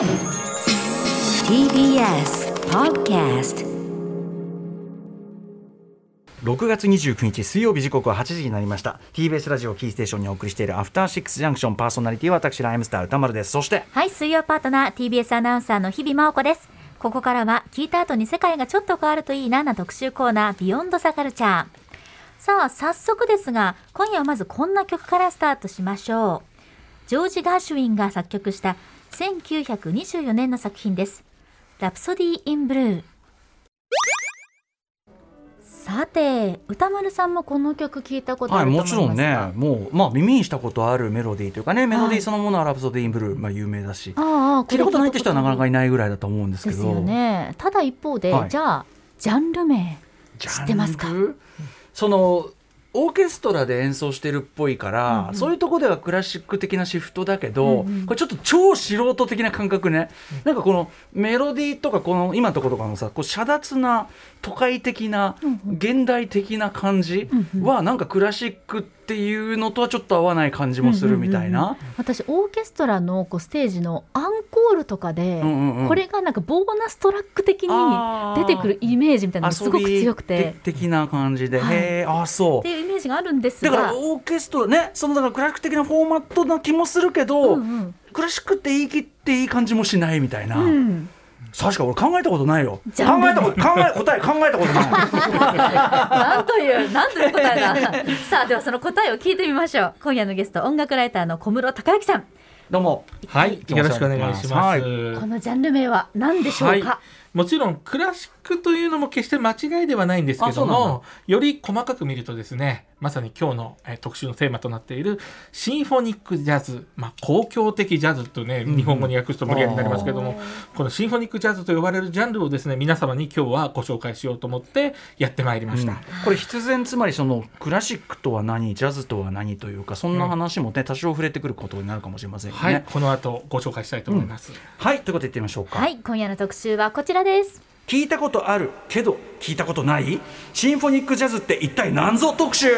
TBS Podcast 6月29日水曜日時刻は8時になりました TBS ラジオキーステーションにお送りしているアフターシックスジャンクションパーソナリティは私ライムスター歌丸ですそしてはい、水曜パートナー TBS アナウンサーの日々真央子です。ここからは聞いた後に世界がちょっと変わるといいなな特集コーナービヨンドザカルチャー。さあ、早速ですが、今夜はまずこんな曲からスタートしましょう。ジョージ・ガーシュウィンが作曲した1924年の作品です。ラプソディ・イン・ブルー。さて、歌丸さんもこの曲聞いたことあはいると思いますもちろんねがもうまあ耳にしたことあるメロディーというかねメロディはいーそのものはラプソディー・イン・ブルー、まあ、有名だしああ、聞いたことないって人はなかなかいいないぐらいだと思うんですけどですよね。ただ一方で、はいじゃあ、ジャンル名。知ってますか？そのオーケストラで演奏してるっぽいから、うんうん。そういうとこではクラシック的なシフトだけど、うんうん。これちょっと超素人的な感覚ね、なんかこのメロディーとかこの今のところとかのさこう遮奪な都会的な、うんうん。現代的な感じうんうん。はなんかクラシックっていうのとはちょっと合わない感じもするみたいな。私オーケストラのこうステージのアンコールとかで、うんうんうん。これがなんかボーナストラック的に出てくるイメージみたいなのがすごく強くて。的な感じで、はい。へえあそう。っていうイメージがあるんですだがからオーケストラねそのだからクラシック的なフォーマットな気もするけど、うんうん。クラシックって言い切っていい感じもしないみたいな、うん確か俺考えたことないよ。考えたこと考え答え考えたことないなんというなんという答えだ。さあではその答えを聞いてみましょう。今夜のゲスト音楽ライターの小室孝之さん。どうも。はい、よろしくお願いします。はい。このジャンル名は何でしょうか、はいもちろんクラシックというのも決して間違いではないんですけどもより細かく見るとですねまさに今日の、えー特集のテーマとなっているシンフォニックジャズ、まあ、公共的ジャズとね日本語に訳すと無理やりになりますけども、このシンフォニックジャズと呼ばれるジャンルをですね皆様に今日はご紹介しようと思ってやってまいりました。うん。これ必然つまりそのクラシックとは何ジャズとは何というかそんな話もね多少触れてくることになるかもしれませんよね。はい、この後ご紹介したいと思います。はいということで言ってみましょうか、はい今夜の特集はこちらです。聞いたことあるけど聞いたことない？シンフォニックジャズって一体何ぞ特集？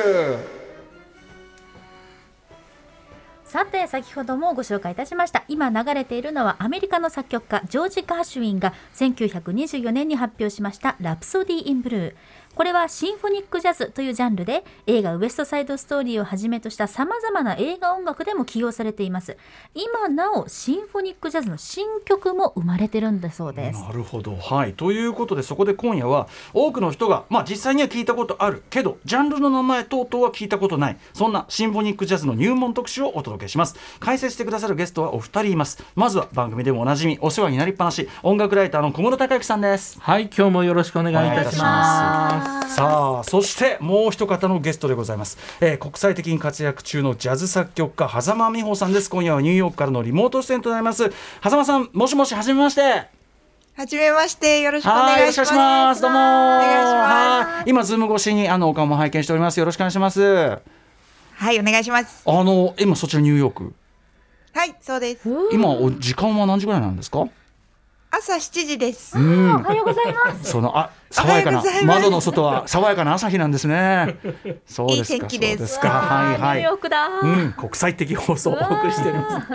さて先ほどもご紹介いたしました。今流れているのはアメリカの作曲家ジョージ・ガーシュウィンが1924年に発表しました「ラプソディ・イン・ブルー」これはシンフォニックジャズというジャンルで映画「ウエスト・サイド・ストーリー」をはじめとしたさまざまな映画音楽でも起用されています。今なおシンフォニックジャズの新曲も生まれてるんだそうです。なるほど。はい、ということでそこで今夜は多くの人が、まあ、実際には聞いたことあるけどジャンルの名前等々は聞いたことない。そんなシンフォニックジャズの入門特集をお届けします。解説してくださるゲストはお二人います。まずは番組でもおなじみお世話になりっぱなし音楽ライターの小室孝之さんです。はい、今日もよろしくお願いいたします。さあそしてもう一方のゲストでございます、えー国際的に活躍中のジャズ作曲家狭間美穂さんです今夜はニューヨークからのリモート出演となります狭間さんもしもしはじめましてはじめまして、よろしくお願いします。ます。どうも。お願いします。はい今ズーム越しにあのお顔も拝見しております。よろしくお願いします。あはい、お願いします。の今そちらニューヨーク。はい、そうです。今お時間は何時ぐらいなんですか？朝7時です。うん。おはようございますそのあ爽やかな窓の外は爽やかな朝日なんですね。そうですか。いい天気ですそうですか。はいはい。ニューヨークだ、うん、国際的放送をお送りしております。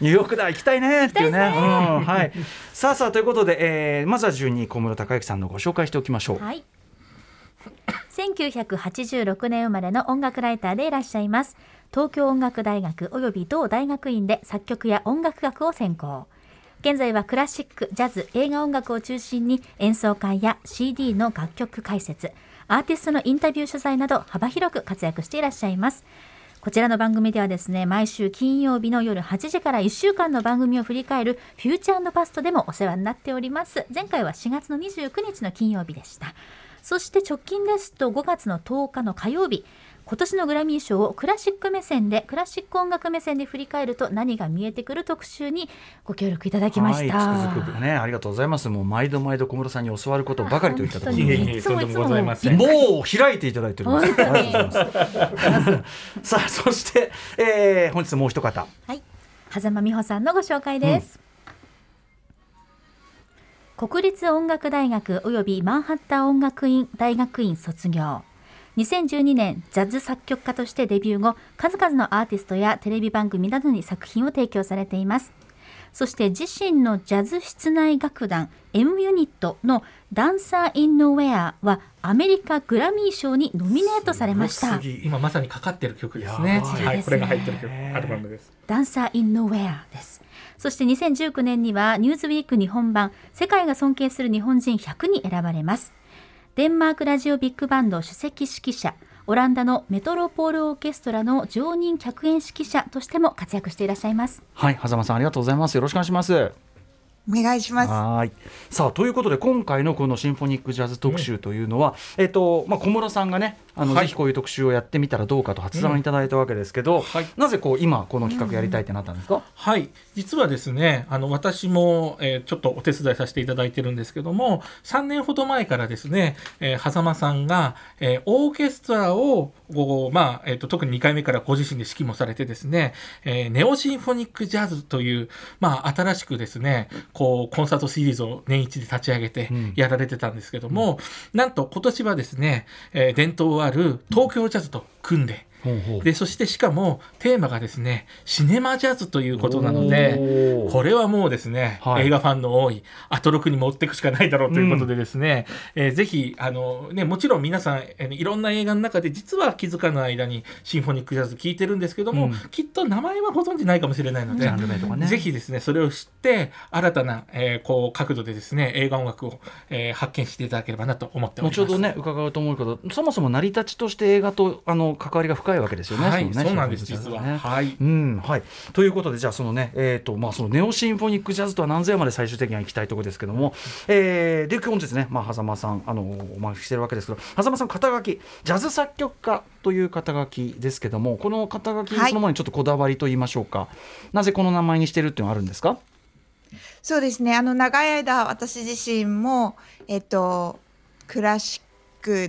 ニューヨークだ行きたいねっていうね。うん、はい。さあさあということで、えー、まずは順に小室孝之さんのご紹介しておきましょう。はい。1986年生まれの音楽ライターでいらっしゃいます。東京音楽大学及び同大学院で作曲や音楽学を専攻。現在はクラシック、ジャズ、映画音楽を中心に演奏会や CD の楽曲解説、アーティストのインタビュー取材など幅広く活躍していらっしゃいます。こちらの番組ではですね、毎週金曜日の夜8時から1週間の番組を振り返るフューチャーパストでもお世話になっております。前回は4月の29日の金曜日でした。そして直近ですと5月の10日の火曜日、今年のグラミー賞をクラシック目線でクラシック音楽目線で振り返ると何が見えてくる特集にご協力いただきました。はい、つくづくねありがとうございますもう毎度毎度小室さんに教わることばかりといったところにでいえいえとんでもございませんもう開いていただいております。さあ、そして、えー、本日もう一方。はい、狭間美穂さんのご紹介です。国立音楽大学及びマンハッタン音楽院大学院卒業。2012年ジャズ作曲家としてデビュー後、数々のアーティストやテレビ番組などに作品を提供されています。そして自身のジャズ室内楽団 M ユニットのダンサー・イン・ノウェアはアメリカグラミー賞にノミネートされました。今まさにかかってる曲ですね。やばいはい、これが入ってる曲、アルバムです。ダンサー・イン・ノウェアです。そして2019年にはニューズウィーク日本版世界が尊敬する日本人100に選ばれます。デンマークラジオビッグバンド首席指揮者、オランダのメトロポールオーケストラの常任客演指揮者としても活躍していらっしゃいます。はい狭間さんありがとうございますよろしくお願いしますお願いします。はいさあということで今回のこのシンフォニックジャズ特集というのは、えっ、とまあ小室さんがねあの、はい。ぜひこういう特集をやってみたらどうかと発案いただいたわけですけど、はい。なぜこう今この企画やりたいってなったんですか、はい、実はですね、あの私も、えーちょっとお手伝いさせていただいてるんですけども、3年ほど前からですね、えー、狭間さんが、えーオーケストラをこうまあえー、と特に2回目からご自身で指揮もされてですね、えーネオシンフォニックジャズという、まあ、新しくですねこうコンサートシリーズを年一で立ち上げてうん。やられてたんですけども、なんと今年はですね、えー伝統ある東京ジャズと組んで。でそしてしかもテーマがですねシネマジャズということなのでこれはもうですね、はい。映画ファンの多いアトロクに持っていくしかないだろうということでですね、えーぜひあの、ね、もちろん皆さん、えーいろんな映画の中で実は気づかない間にシンフォニックジャズ聴いてるんですけども、うん。きっと名前はご存じないかもしれないので、ジャンル名とかね。ぜひですねそれを知って新たな、えーこう角度でですね映画音楽を、えー発見していただければなと思っております。後ほどね伺うと思うけどそもそも成り立ちとして映画とあの関わりが深いわけですよね。はい、そうなんです実は。はい。うんはい、ということでじゃあそのね、えーとまあ、そのネオシンフォニックジャズとは何ぞやまで最終的には行きたいところですけども、えー、で本日ね、まあ、狭間さんあのお招きしてるわけですけど狭間さん肩書きジャズ作曲家という肩書きですけどもこの肩書きはいそのものにちょっとこだわりと言いましょうか、なぜこの名前にしてるっていうのはあるんですか？そうですね。あの長い間私自身もえっとクラシック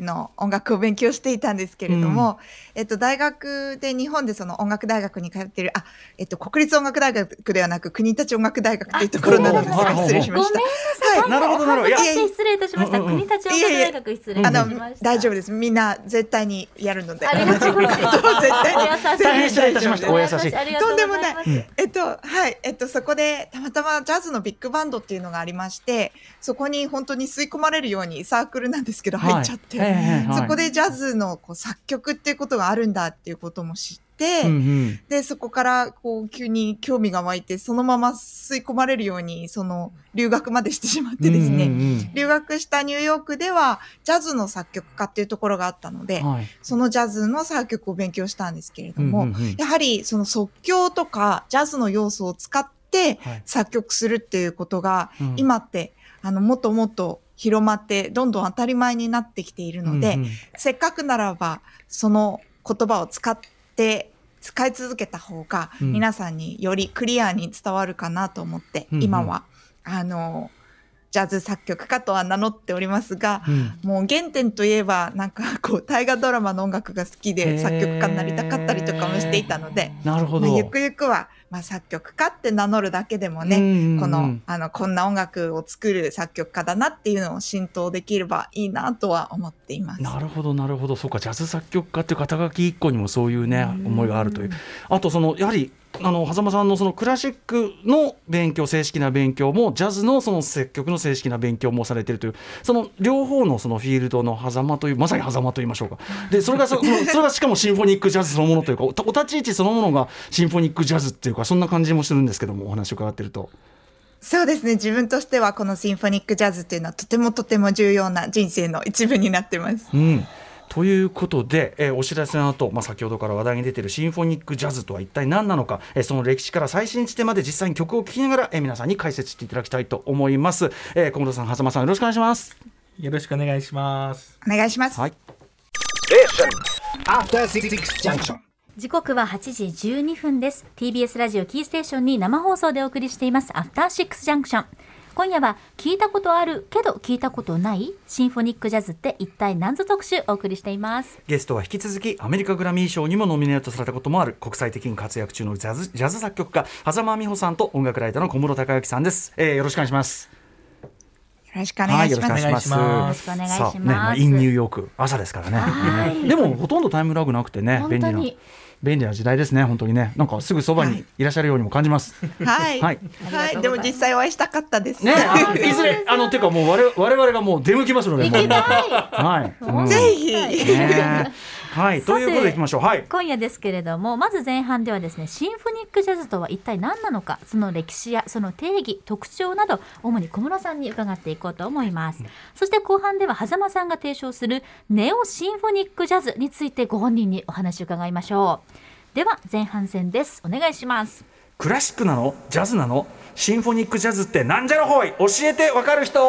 の音楽を勉強していたんですけれども、えっと大学で日本でその音楽大学に通っているあえっと国立音楽大学ではなく国立音楽大学というところなのですが失礼しました。はいなるほどなるほど失礼いたしました。うんうんうん国立音楽大学失礼いあのたしました。大丈夫です。みんな絶対にやるので。ありがとうございます。絶対に失礼いたしましたお優しいありがとうございますとんでもえっと、はい、えっと、そこで、たまたまジャズのビッグバンドっていうのがありまして。そこに本当に吸い込まれるようにサークルなんですけど、入っちゃって。はいええはい。そこでジャズのこう作曲っていうことがあるんだっていうことも知って。うんうん。で、そこから、こう、急に興味が湧いて、そのまま吸い込まれるように、その留学までしてしまってですね。うんうん留学したニューヨークでは、ジャズの作曲家っていうところがあったのでうん、はい。そのジャズの作曲を勉強したんですけれども、うんうんうん。やはりその即興とかジャズの要素を使ってはい。作曲するっていうことが、うん。今ってあのもっともっと広まってどんどん当たり前になってきているので、うんうん。せっかくならばその言葉を使って使い続けた方がうん。皆さんによりクリアに伝わるかなと思って、うんうん。今はあのジャズ作曲家とは名乗っておりますが、うん。もう原点といえばなんかこう大河ドラマの音楽が好きで作曲家になりたかったりとかもしていたので、なるほど、まあ、ゆくゆくは、まあ、作曲家って名乗るだけでもね、うんうんうん。このあのこんな音楽を作る作曲家だなっていうのを浸透できればいいなとは思っています。なるほどなるほど。そうかジャズ作曲家っていう肩書き一個にもそういうね思いがあるという。あとそのやはりあの狭間さんのそのクラシックの勉強正式な勉強もジャズのその作曲の正式な勉強もされているというその両方のそのフィールドの狭間というまさに狭間と言いましょうかでそれがそそれが しかもシンフォニックジャズそのものというかおお立ち位置そのものがシンフォニックジャズっていうかそんな感じもするんですけどもお話を伺ってると。そうですね自分としてはこのシンフォニックジャズっていうのはとてもとても重要な人生の一部になってます。うんということで、えーお知らせの後、まあ先ほどから話題に出ているシンフォニックジャズとは一体何なのか、えーその歴史から最新地点まで実際に曲を聴きながら、えー皆さんに解説していただきたいと思います。えー小室さん、狭間さん、よろしくお願いします。よろしくお願いします。お願いします。はい。After Six Junction. 時刻は8時12分です TBS ラジオキーステーションに生放送でお送りしていますアフターシックスジャンクション今夜は聞いたことあるけど聞いたことないシンフォニックジャズって一体何ぞ特集お送りしていますゲストは引き続きアメリカグラミー賞にもノミネートされたこともある国際的に活躍中のジャズジャズ作曲家狭間美穂さんと音楽ライターの小室孝之さんです、えーよろしくお願いしますよろしくお願いします。はい、よろしくお願いします。さあね、まあインニューヨーク朝ですからね。はいでもほとんどタイムラグなくてね、本便利な。便利な時代ですね本当にねなんかすぐそばにいらっしゃるようにも感じます。はい。はいはい。でも実際お会いしたかったです。ね、あいずれあのてかもう我々我々がもう出向きますので。行きたいはい。うんぜひ。ねはいということでいきましょう。はい。今夜ですけれどもまず前半ではですねシンフォニックジャズとは一体何なのかその歴史やその定義特徴など主に小室さんに伺っていこうと思います、そして後半では狭間さんが提唱するネオシンフォニックジャズについてご本人にお話を伺いましょう。では前半戦です。お願いします。クラシックなの？ジャズなの？シンフォニックジャズってなんじゃらほい？教えてわかる人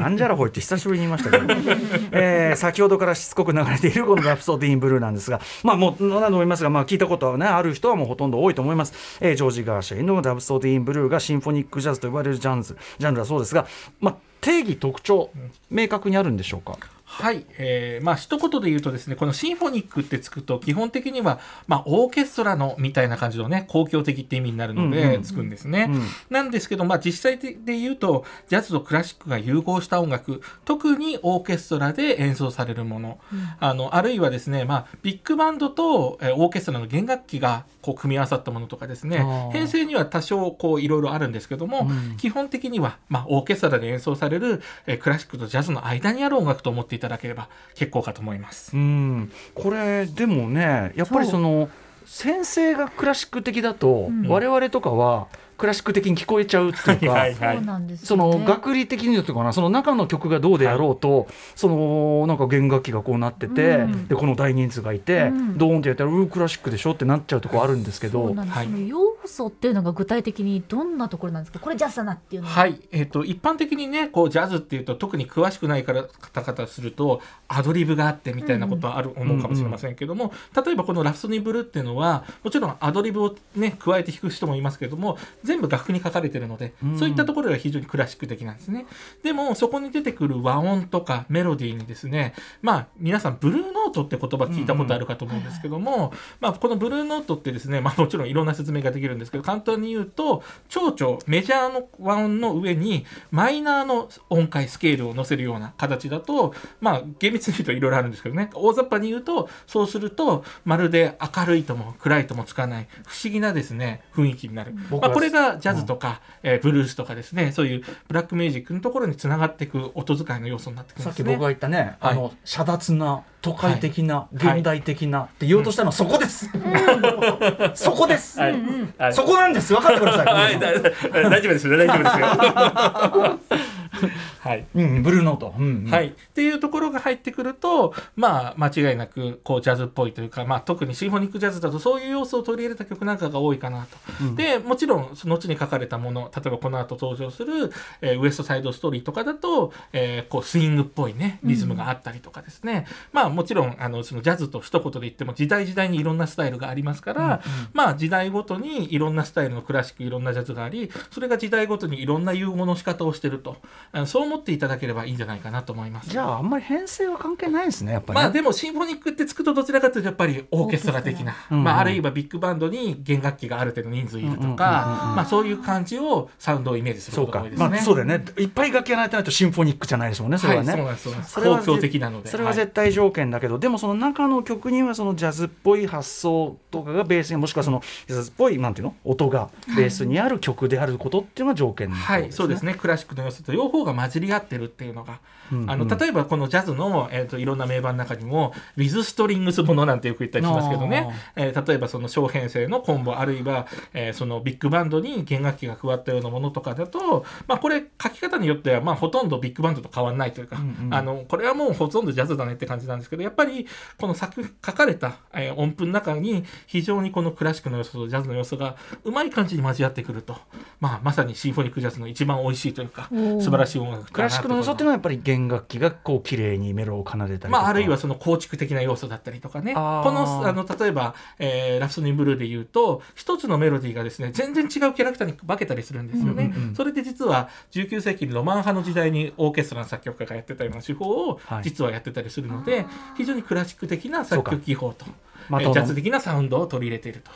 なんじゃらほいって久しぶりに言いましたけど、えー先ほどからしつこく流れているこのラプソディーンブルーなんですが、まあもう何度も言いますが、まあ聞いたことはねある人はもうほとんど多いと思います。えージョージ・ガーシャイのラプソディーンブルーがシンフォニックジャズと呼ばれるジャンルジャンルだそうですが、まあ定義特徴明確にあるんでしょうか？はい、えーまあ一言で言うとですねこのシンフォニックってつくと基本的には、まあ、オーケストラのみたいな感じのね公共的って意味になるのうんうん。でつくんですね、うん。なんですけど、まあ、実際でで言うとジャズとクラシックが融合した音楽特にオーケストラで演奏されるもの、あのあるいはですね、まあ、ビッグバンドと、えーオーケストラの弦楽器がこう組み合わさったものとかですね。編成には多少こういろいろあるんですけども、うん。基本的には、まあ、オーケストラで演奏される、えークラシックとジャズの間にある音楽と思っていただければ結構かと思います。うん、これでもねやっぱりその先生がクラシック的だと、うん。我々とかはクラシック的に聞こえちゃうっていうか。はいそうなんですそよね。の学理的に言うとかなその中の曲がどうであろうと、そのなんか弦楽器がこうなってて、うん。でこの大人数がいて、うん。ドーンってやったら「うークラシックでしょ」ってなっちゃうとこあるんですけど。はい。その要素っていうのが具体的にどんなところなんですか？これジャズだなっていうのは。はい、えっ、と一般的にねこうジャズっていうと特に詳しくないから方々するとアドリブがあってみたいなことはある、思うかもしれませんけども、例えばこの「ラプソディブルー」っていうのはもちろんアドリブをね加えて弾く人もいますけれども全部楽譜に書かれてるので、うん。そういったところでは非常にクラシック的なんですね。でもそこに出てくる和音とかメロディーにですねまあ皆さんブルーノートって言葉聞いたことあるかと思うんですけども、まあ、このブルーノートってですね、まあ、もちろんいろんな説明ができるんですけど簡単に言うと長調メジャーの和音の上にマイナーの音階スケールを乗せるような形だとまあ厳密に言うといろいろあるんですけどね。大雑把に言うとそうするとまるで明るいとも暗いともつかない不思議なですね雰囲気になる、まあ、これがジャズとか、えーブルースとかですねそういうブラックミュージックのところにつながっていく音使いの要素になってくるんですね。さっき僕が言ったね、はい。あの遮奪な都会的な、い。現代的なって言おうとしたのはそこです、そこです、はい。はい。そこなんです。分かってください、はい、大丈夫です。よ、大丈夫ですよ。はい。うん、ブルーノート、うんうん。はい、っていうところが入ってくると、まあ、間違いなくこうジャズっぽいというか、まあ、特にシンフォニックジャズだとそういう要素を取り入れた曲なんかが多いかなと。うん。でもちろんその後に書かれたもの例えばこの後登場する、えーウエストサイドストーリーとかだと、えーこうスイングっぽいねリズムがあったりとかですね、まあもちろんあのそのジャズと一言で言っても時代時代にいろんなスタイルがありますから、まあ時代ごとにいろんなスタイルのクラシックいろんなジャズがありそれが時代ごとにいろんな融合の仕方をしてるとあのそう思っていただければいいんじゃないかなと思います。じゃああんまり編成は関係ないですねやっぱりね、まあでもシンフォニックってつくとどちらかというとやっぱりオーケストラ的な、うんうんまあ、あるいはビッグバンドに弦楽器がある程度人数いるとか、うんうんうんうん。まあ、そういう感じをサウンドをイメージすることが多いですね。まあそうだよね。いっぱい楽器がないとないとシンフォニックじゃないですもんねそれはね、はい、そうなんです公共的なので。それははい。絶対条件だけど、でもその中の曲にはそのジャズっぽい発想とかがベースにもしくはそのジャズっぽいなんていうの？音がベースにある曲であることっていうのが条件なんはい、そうですね。クラシックの要素と両方方が混じり合ってるっていうのが、あの例えばこのジャズの、えー、といろんな名盤の中にも「ウィズ・ストリングスもの」なんてよく言ったりしますけどね、えー例えばその小編成のコンボあるいは、えーそのビッグバンドに弦楽器が加わったようなものとかだと、まあ、これ書き方によってはまあほとんどビッグバンドと変わらないというか、うんうん。あのこれはもうほとんどジャズだねって感じなんですけどやっぱりこの作書かれた、えー音符の中に非常にこのクラシックの要素とジャズの要素がうまい感じに交わってくると、まあ、まさにシンフォニックジャズの一番美味しいというか素晴らしい音楽クラシックの要素っていうのはやっぱり弦楽器がこう綺麗にメロを奏でたりまあ、あるいはその構築的な要素だったりとかね。この、あの、例えば、えーラプソディーブルーで言うと、一つのメロディーがですね、全然違うキャラクターに化けたりするんですよね。うんうんうんそれで実は、19世紀にロマン派の時代にオーケストラの作曲家がやってたような手法をはい、実はやってたりするので、非常にクラシック的な作曲技法と、まジャズ的なサウンドを取り入れていると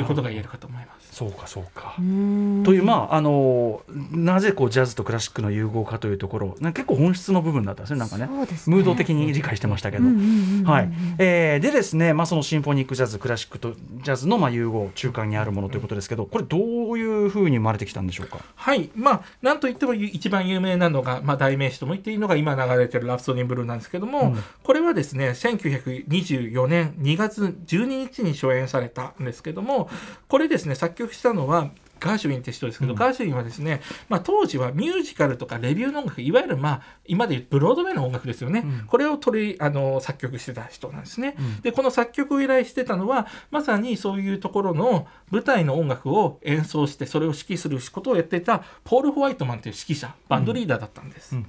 いうことが言えるかと思います。そうかそうか。というまああのなぜこうジャズとクラシックの融合かというところね結構本質の部分だったんですねなんかね。そうですね。ムード的に理解してましたけど、はい。えーでですね、まあ、そのシンフォニックジャズクラシックとジャズのまあ融合中間にあるものということですけどこれどういうふうに生まれてきたんでしょうか？はい。まあ、なんといっても一番有名なのが、まあ、代名詞とも言っていいのが今流れてるラプソディンブルーなんですけども、うん。これはですね、1924年2月12日に初演されたんですけども、これですね、作曲したのは、ガーシュウィンって人ですけど、うん。ガーシュウィンはですね、まあ、当時はミュージカルとかレビューの音楽いわゆる、まあ、今でいうブロードウェイの音楽ですよね、うん。これを取りあの作曲してた人なんですね、うん。でこの作曲を依頼してたのはまさにそういうところの舞台の音楽を演奏してそれを指揮することをやっていたポール・ホワイトマンという指揮者バンドリーダーだったんです、うん。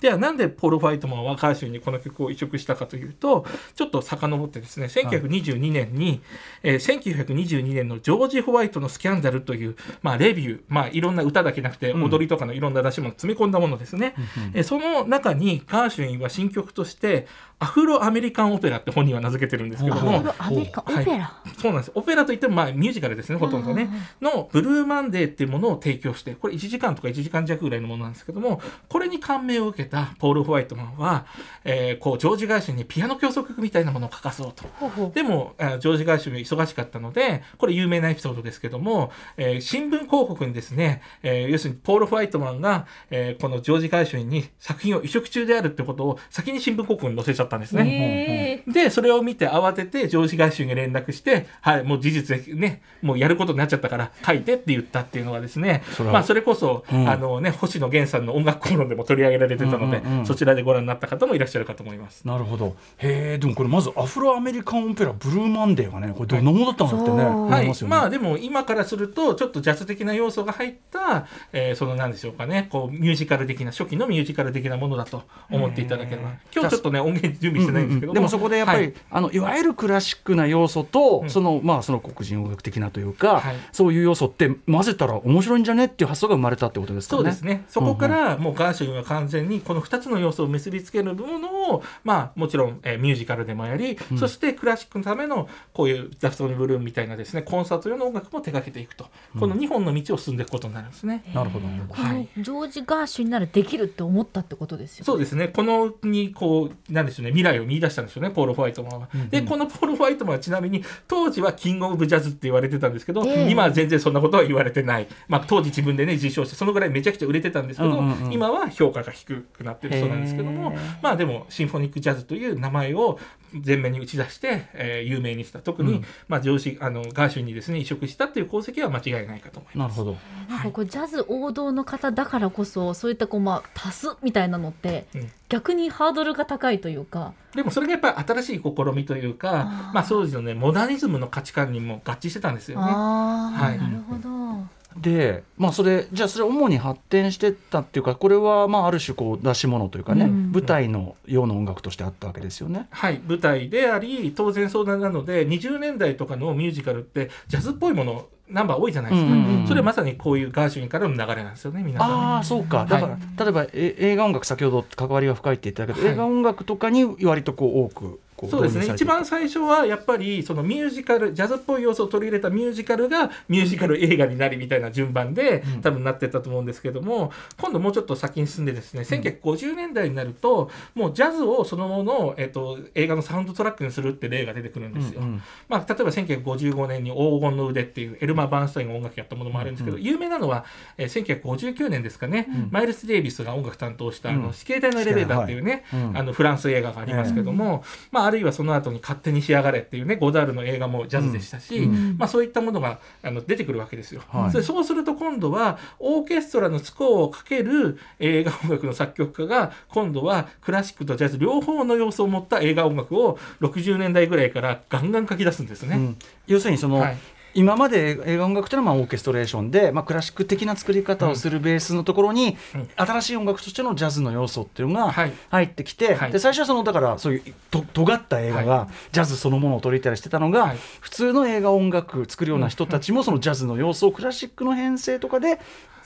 ではなんでポール・ホワイトマンはカーシュにこの曲を移植したかというとちょっと遡ってですね1922年に、えー1922年のジョージ・ホワイトのスキャンダルという、まあ、レビュー、まあ、いろんな歌だけなくてうん。踊りとかのいろんな出し物を詰め込んだものですね、えーその中にガーシュウィンは新曲としてアフロアメリカンオペラって本人は名付けてるんですけども。アフロアメリカンオペラ、そうなんです。オペラといってもまあミュージカルですねほとんどね。のブルーマンデーっていうものを提供してこれ1時間とか1時間弱ぐらいのものなんですけどもこれに感銘を受けたポール・ホワイトマンは、えーこうジョージ・ガーシュにピアノ協奏曲みたいなものを書かそうと。ほうほう。でも、あジョージ・ガーシュウィン忙しかったので、これ有名なエピソードですけども、えー新聞広告にですね、えー要するにポール・ホワイトマンが、えーこのジョージ・ガーシュウィンに作品を移植中であるってことを先に新聞広告に載せちゃったんですね。で、それを見て慌てて、ジョージ・ガーシュウィンに連絡して、はい、もう事実でね、もうやることになっちゃったから書いてって言ったっていうのがですね、それはまあそれこそ、うんあのね、星野源さんの音楽講論でも取り上げられてたので、うんうんうんそちらでご覧になった方もいらっしゃるかと思います。なるほどへえでもこれまずアフロアメリカンオペラブルーマンデーがねこれどんなものだったのってね、はいいますよね。まあでも今からするとちょっとジャズ的な要素が入った、えーそのなんでしょうかね。こうミュージカル的な初期のミュージカル的なものだと思っていただければ。今日ちょっとね音源準備してないんですけども、でもそこでやっぱり、はい。い、あのいわゆるクラシックな要素と、うん。そのまあその黒人音楽的なというか、はい。そういう要素って混ぜたら面白いんじゃねっていう発想が生まれたってことですかね。そうですね。そこからもうガーシュウィンは完全にこの2つの要素を結びつけるものをまあもちろん、えーミュージカルでもやり、うん。そしてクラシックのためのこういう「ラプソディブルーム」みたいなですねコンサート用の音楽も手掛けていくと、この2本の道を進んでいくことになるんですね。なるほど。このジョージ・ガーシュにならできるって思ったってことですよね。そうですね、このにこうなんでしょうね。未来を見出したんですよね、ポール・ホワイトマンは。うんうん。で、このポール・ホワイトマンはちなみに当時はキング・オブ・ジャズって言われてたんですけど、ええ。今は全然そんなことは言われてない、まあ、当時自分でね受賞してそのぐらいめちゃくちゃ売れてたんですけど、うんうんうん。今は評価が低くなってるそうなんですけどもへえまあでもシンフォニック・ジャズという名前を前面に打ち出して、えー有名にした。特に、うん。まあ、上司あのガーシュにですね移植したっていう功績は間違いないかと思います。なるほど。なんかこうジャズ王道の方だからこそそういったこうまあ足すみたいなのってうん逆にハードルが高いというかでもそれがやっぱり新しい試みというかあーまあ、当時のねモダニズムの価値観にも合致してたんですよね。はいなるほどでまあそれじゃあそれ主に発展してったっていうかこれはまあある種こう出し物というかね、うん舞台のような音楽としてあったわけですよね。はい、舞台であり当然相談なので20年代とかのミュージカルってジャズっぽいものナンバー多いじゃないですか、うんうんうん。それまさにこういうガーシュウィンからの流れなんですよね皆さん。ねああそうか。だから、は例えばえ映画音楽先ほど関わりが深いって言ってたけど、はい。映画音楽とかに割とこう多くこそうですね。一番最初はやっぱりそのミュージカルジャズっぽい要素を取り入れたミュージカルがミュージカル映画になりみたいな順番でうん。多分なってったと思うんですけども、今度もうちょっと先に進んでですね1950年代になるともうジャズをそのものを、えっと、映画のサウンドトラックにするって例が出てくるんですよ。うんうんまあ、例えば1955年に黄金の腕っていうエルマー・バーンスタインが音楽やったものもあるんですけど、うん有名なのは、えー1959年ですかね、うん。マイルス・デイビスが音楽担当した、あうん。の死刑台のエレベーターっていうね、うん。あのフランス映画がありますけども、まあ、あるいはその後に勝手に仕上がれっていうねゴダールの映画もジャズでしたし、うんまあ、そういったものがあの出てくるわけですよ。はいでそうすると今度はオーケストラのスコアをかける映画音楽の作曲家が今度はクラシックとジャズ両方の要素を持った映画音楽を60年代ぐらいからガンガン書き出すんですね。うん要するにその、はい今まで映画音楽というのはまあオーケストレーションで、まあ、クラシック的な作り方をするベースのところに、うん。新しい音楽としてのジャズの要素っていうのがはい。入ってきて、はい。で最初はそのだからそういうと尖った映画がはジャズそのものを取り入れたりしてたのが、はい。普通の映画音楽作るような人たちもそのジャズの要素をクラシックの編成とかで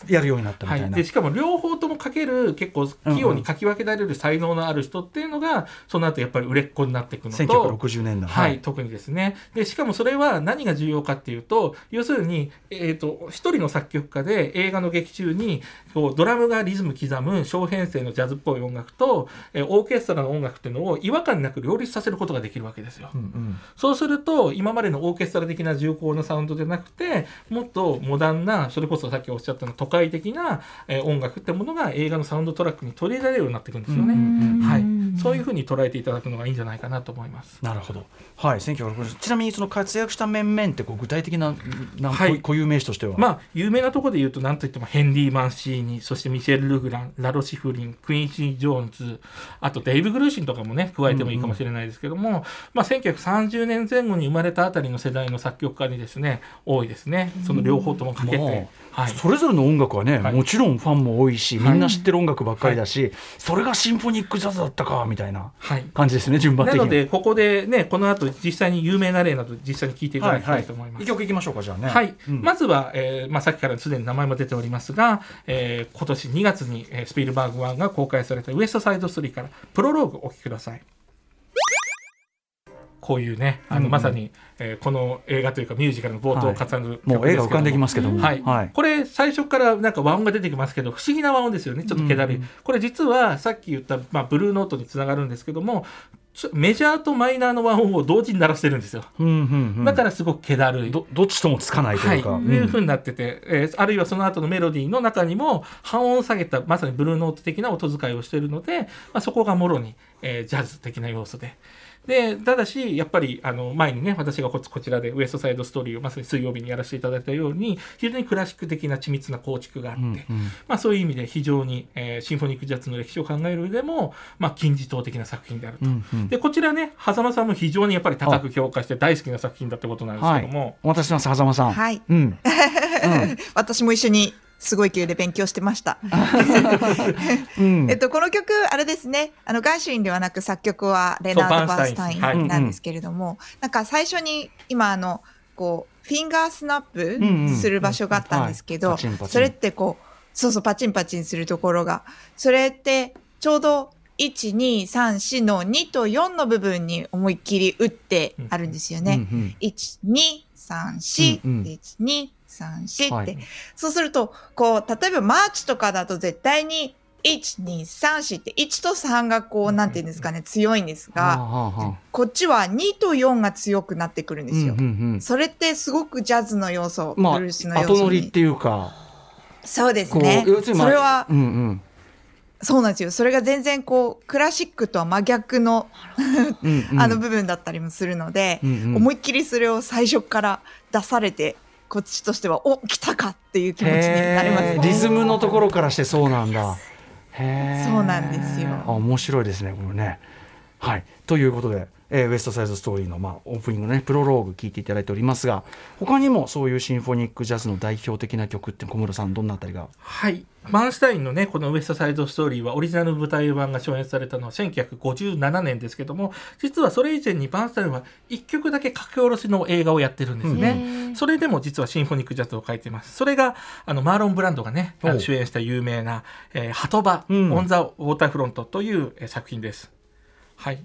やるようになったみたはい。い、な、でしかも両方とも書ける結構器用に書き分けられる才能のある人っていうのがその後やっぱり売れっ子になっていくのと1960年代。はい、特にですね。でしかもそれは何が重要かっていうと要するに、えー、と一人の作曲家で映画の劇中にこうドラムがリズム刻む小編成のジャズっぽい音楽と、えーオーケストラの音楽っていうのを違和感なく両立させることができるわけですよ。うんうん。そうすると今までのオーケストラ的な重厚なサウンドじゃなくてもっとモダンなそれこそさっきおっしゃったような都会的な、えー音楽ってものが映画のサウンドトラックに取り入れられるようになっていくんですよね。うんはい、そういうふうに捉えていただくのがいいんじゃないかなと思います。なるほど。はい、1960ちなみにその活躍した面々ってこう具体的ななはい。固有名詞としては、まあ有名なところで言うと何といってもヘンリー・マンシーニそしてミシェル・ルグランラロ・シフリンクインシー・ジョーンズあとデイブ・グルーシンとかもね加えてもいいかもしれないですけども、まあ、1930年前後に生まれたあたりの世代の作曲家にですね多いですね。その両方ともかけて、もはい、それぞれの音楽はね、はい。もちろんファンも多いし、はい。みんな知ってる音楽ばっかりだし、それがシンフォニックジャズだったかみたいなはい。感じですね順番な的にのでここでねこの後実際に有名な例など実際に聞いていただきたいと思います。一曲いきましょうかじゃあね。はい、うん。まずは、えーまあ、さっきからすでに名前も出ておりますが、えー今年2月に、えースピルバーグ1が公開されたウエストサイドストーリーからプロローグお聴きください。こういうねあの、うんうん。まさに、えーこの映画というかミュージカルの冒頭を飾る、も。う絵が浮かんできますけども、はい、はい。これ最初からなんか和音が出てきますけど不思議な和音ですよねちょっと気だるい、うんこれ実はさっき言った、まあ、ブルーノートにつながるんですけどもメジャーとマイナーの和音を同時に鳴らしてるんですよ。うんうんうん。だからすごく気だるい、どどっちともつかないとはい。い、うか、いうふうになってて、えーあるいはその後のメロディーの中にも半音を下げたまさにブルーノート的な音遣いをしているので、まあ、そこがもろに、えージャズ的な要素で。でただしやっぱりあの前にね私がここちらでウエストサイドストーリーをまさに水曜日にやらせていただいたように非常にクラシック的な緻密な構築があって、うんうん。まあ、そういう意味で非常に、えーシンフォニックジャズの歴史を考える上でも、まあ、金字塔的な作品であると。うんうん。でこちらね狭間さんも非常にやっぱり高く評価して大好きな作品だってことなんですけども、お待たせします狭間さん。はい。うん、うん。私も一緒にすごい勢いで勉強してました。うん。えっと、この曲、あれですね、あの、ガーシュウィンではなく作曲はレナード・バースタインンなんですけれども、なんか最初に今、あの、こう、フィンガースナップする場所があったんですけどそれってこう、そうそう、パチンパチンするところが、それってちょうど、1、2、3、4の2と4の部分に思いっきり打ってあるんですよね。うんうん1、2、3、4、うんうん。1、2、3、4って、はい。そうすると、こう、例えばマーチとかだと絶対に、1、2、3、4って1と3がこう、なんていうんですかね、強いんですはあが、こっちは2と4が強くなってくるんですよ。それってすごくジャズの要素、まブルースのあ要素に。後乗りって。いうか。そうですね。それは、うんうん。そうなんですよ。それが全然こう、クラシックとは真逆の、あの部分だったりもするので、うんうん。思いっきりそれを最初から出されて、こっちとしては、お、来たかっていう気持ちになりますリズムのところからしてそうなんだ。そうなんですよ。あ面白いですねこれね。はい。ということで、えーウエストサイドストーリーの、まあ、オープニングのねプロローグ聞いていただいておりますが他にもそういうシンフォニックジャズの代表的な曲って小室さんどんなあたりが？はい。バーンスタインのね、このウエストサイドストーリーはオリジナル舞台版が初演されたのは1957年ですけども、実はそれ以前にバーンスタインは1曲だけ書き下ろしの映画をやってるんですね。それでも実はシンフォニックジャズを書いています。それが、あの、マーロン・ブランドがね、主演した有名な、えー、ハトバ、うんオン・ザ・ウォーターフロントという、えー作品です。はい。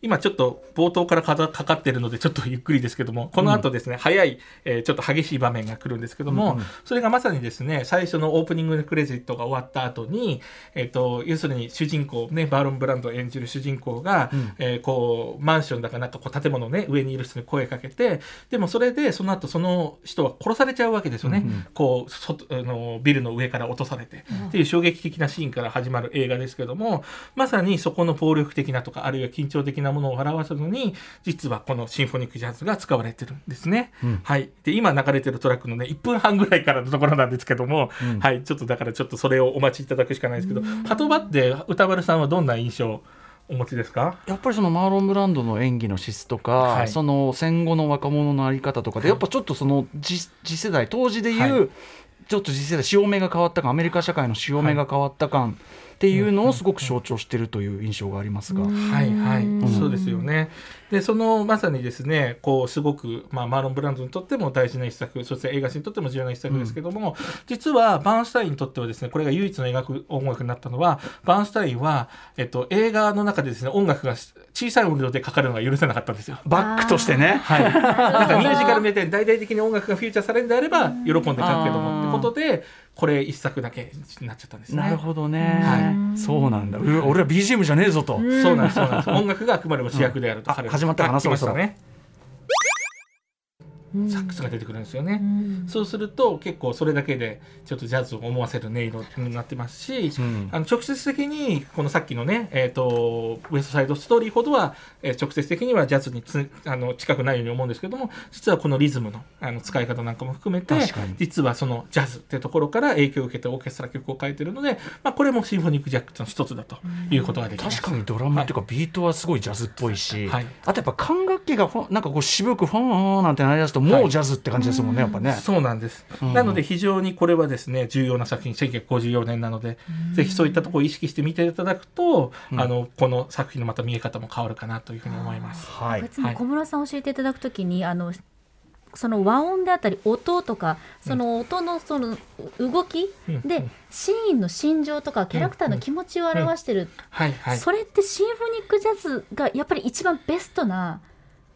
今ちょっと冒頭からかかかかってるのでちょっとゆっくりですけどもこの後ですね、早い、えーちょっと激しい場面が来るんですけども、うん。うんそれがまさにですね最初のオープニングクレジットが終わった後に、えー、と要するに主人公ねバーロン・ブランド演じる主人公が、うん。えーこうマンションだかなんかこう建物のね上にいる人に声かけてでもそれでその後その人は殺されちゃうわけですよね、うんうん。こう外あのビルの上から落とされて、っていう衝撃的なシーンから始まる映画ですけどもまさにそこの暴力的なとかあるいは緊張的なものを表すのに実はこのシンフォニックジャズが使われてるんですね。うん。はい、で今流れてるトラックのね1分半ぐらいからのところなんですけども、うん。はい、ちょっとだからちょっとそれをお待ちいただくしかないですけど「ハトバ」って歌丸さんはどんな印象お持ちですか？やっぱりそのマーロン・ブランドの演技の質とか、はい。その戦後の若者のあり方とかで、はい。やっぱちょっとその次次世代当時でいう、はい。ちょっと次世代潮目が変わった感アメリカ社会の潮目が変わった感っていうのをすごく象徴してるという印象がありますが。はいはい、うんそうですよね。でそのまさにですねこうすごく、まあ、マーロン・ブランドにとっても大事な一作そして映画史にとっても重要な一作ですけども、実はバーンスタインにとってはですねこれが唯一の描く音楽になったのはバーンスタインは、えっと、映画の中でですね音楽が小さい音量でかかるのが許せなかったんですよ。バックとしてね。はい、なんかミュージカルみたいに大々的に音楽がフューチャーされるんであれば喜んで書くけどもってことでこれ一作だけになっちゃったんですね。なるほどね、はそうなんだ。う俺は BGM じゃねえぞと、そうなんですそうなんです。音楽があくまでも主役であると、始まったかなそろそろねサックスが出てくるんですよね、うん。そうすると結構それだけでちょっとジャズを思わせる音色になってますし、うん。あの直接的にこのさっきのね、えー、とウエストサイドストーリーほどは、えー直接的にはジャズにつあの近くないように思うんですけども実はこのリズムのあの使い方なんかも含めて実はそのジャズってところから影響を受けてオーケストラ曲を書いてるので、まあ、これもシンフォニック・ジャックの一つだということができます。確かにドラムっていうかビートはすごいジャズっぽいし、はい。あとやっぱ管楽器がなんかこう渋くフォンフォンなんてなりだすともうジャズって感じですもんね、やっぱね。そうなんです、うん。なので非常にこれはですね重要な作品1954年なので、ぜひそういったところを意識して見ていただくと、うん。あのこの作品のまた見え方も変わるかなというふうに思います。はい。い。つも小室さん教えていただくときに、あのその和音であったり音とかその音のその動きうん。でシーンの心情とかキャラクターの気持ちを表してる、はいはい。それってシンフォニックジャズがやっぱり一番ベストな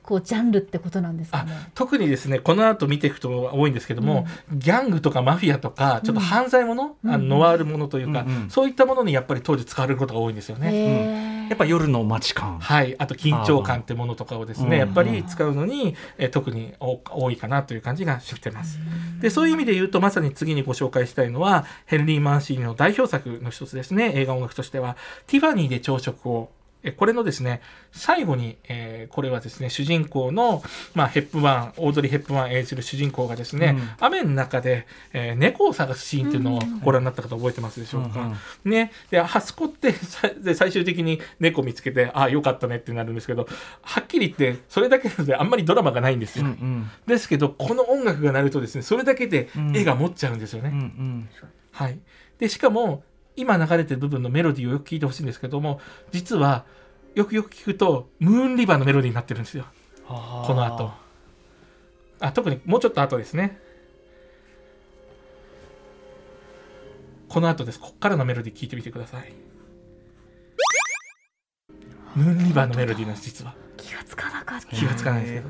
こうジャンルってことなんですかあね。特にですねこの後見ていくと多いんですけども、ギャングとかマフィアとかちょっと犯罪もの、うん。あのノワールものというか、うんうん。そういったものにやっぱり当時使われることが多いんですよね。へー。やっぱ夜の街感。はい、あと緊張感ってものとかをですね、やっぱり使うのに、えー特に多多いかなという感じがしてます。でそういう意味で言うとまさに次にご紹介したいのはヘンリー・マンシーニの代表作の一つですね。映画音楽としては「ティファニーで朝食を」えこれのですね最後に、えーこれはですね主人公の、まあ、ヘップバーンオードリー・ヘップバーン演じる主人公がですね、雨の中で、えー猫を探すシーンっていうのをご覧になった方覚えてますでしょうか、うんうん。ね、であそこってさで最終的に猫見つけてああよかったねってなるんですけどはっきり言ってそれだけであんまりドラマがないんですよ、うんうん。ですけどこの音楽が鳴るとですねそれだけでうん。絵が持っちゃうんですよね、うんうん。はい、でしかも今流れてる部分のメロディーをよく聞いてほしいんですけども実はよくよく聞くとムーンリバーのメロディーになってるんですよ。この後。あ特にもうちょっと後ですね。この後です。こっからのメロディー聞いてみてください。ムーンリバーのメロディーなんです実は。気がつかなかった。気がつかないですけど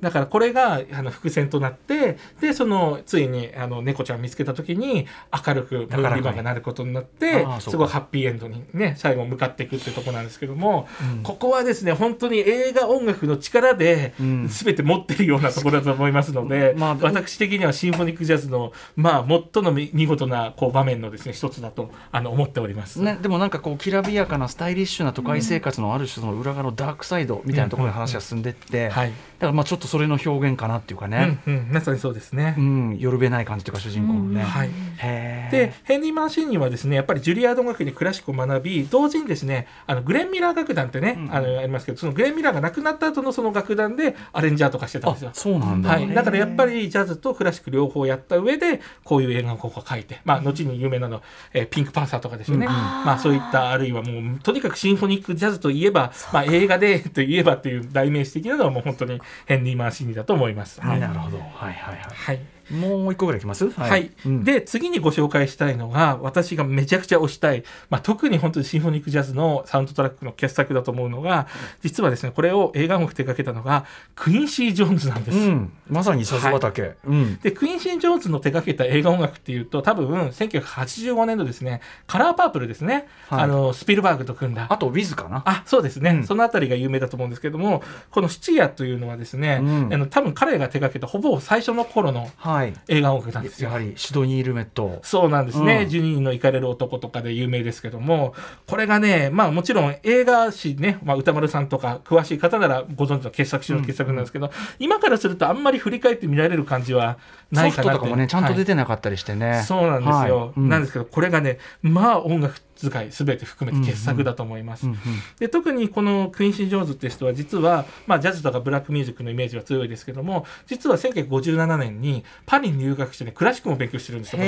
だからこれがあの伏線となってでそのついにあの猫ちゃん見つけた時に明るくムーンリバーがなることになってすごいハッピーエンドにね最後向かっていくってとこなんですけども、うん。ここはですね本当に映画音楽の力でうん。全て持ってるようなところだと思いますので、まあ私的にはシンフォニックジャズのまあ最も見事なこう場面のですね一つだとあの思っております。ね、でもなんかこうきらびやかなスタイリッシュな都会生活のある種その裏側のダークサイドみたいなところに話が進んでって、はい、だからまあちょっとそれの表現かなっていうかうんね、うん、まさにそうですね。うんよるべない感じというか主人公のね。はい。へー。でヘンリー・マンシーニはですねやっぱりジュリアード音楽にクラシックを学び同時にですねあのグレン・ミラー楽団ってね、うんあのありますけどそのグレン・ミラーが亡くなった後のその楽団でアレンジャーとかしてたんあですよ。そうなんだ、はい、だからやっぱりジャズとクラシック両方やった上でこういう映画をここ書いて、まあ、後に有名なの、えーピンクパンサーとかですよね、うん。まあ、そういったあるいはもうとにかくシンフォニックジャズといえば、まあ、映画でといえばっていう代名詞的なのはもう本当にヘンリー・マンシーニだと思います。はい。なるほど。はいはいはい。はい。もう一個ぐらいいきます？はい、うん。で次にご紹介したいのが私がめちゃくちゃ推したい、まあ、特に本当にシンフォニックジャズのサウンドトラックの傑作だと思うのが実はですねこれを映画音楽手掛けたのがクインシー・ジョーンズなんです。うん、まさにジャズ畑、うん。でクインシー・ジョーンズの手掛けた映画音楽っていうと多分1985年のですねカラーパープルですね、はい。あのスピルバーグと組んだ。あとウィズかな。あそうですね、うん。そのあたりが有名だと思うんですけどもこの「七夜」というのはですね、うん。あの多分彼が手掛けたほぼ最初の頃のはい。映画音楽なんですよ。や。はりシドニー・ルメット。そうなんですね、うん。ジュニーの行かれる男とかで有名ですけどもこれがねまあもちろん映画史ね、まあ、歌丸さんとか詳しい方ならご存知の傑作中の傑作なんですけど、今からするとあんまり振り返って見られる感じはないかなとかもねちゃんと出ててなかったりして。ね、そうなんですよ、はいうんなんですけどこれがねまあ音楽使い全て含めて傑作だと思います、うんうんで特にこのクインシー・ジョーンズって人は実は、まあ、ジャズとかブラックミュージックのイメージが強いですけども実は1957年にパリに留学してねクラシックも勉強してるんですよ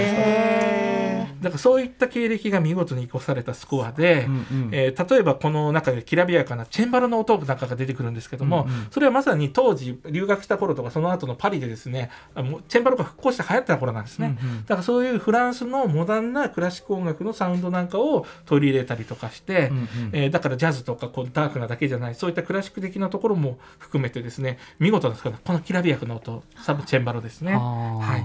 だからそういった経歴が見事に生かされたスコアで、うんうん。えー例えばこの中できらびやかなチェンバロの音なんかが出てくるんですけども、うんうん。それはまさに当時留学した頃とかその後のパリでですねチェンバロが復興して流行った頃なんですね、うんうん。だからそういうフランスのモダンなクラシック音楽のサウンドなんかを取り入れたりとかして、うんうん。えーだからジャズとかこうダークなだけじゃないそういったクラシック的なところも含めてですね見事なんですけどこのきらびやかな音サブチェンバロですね。は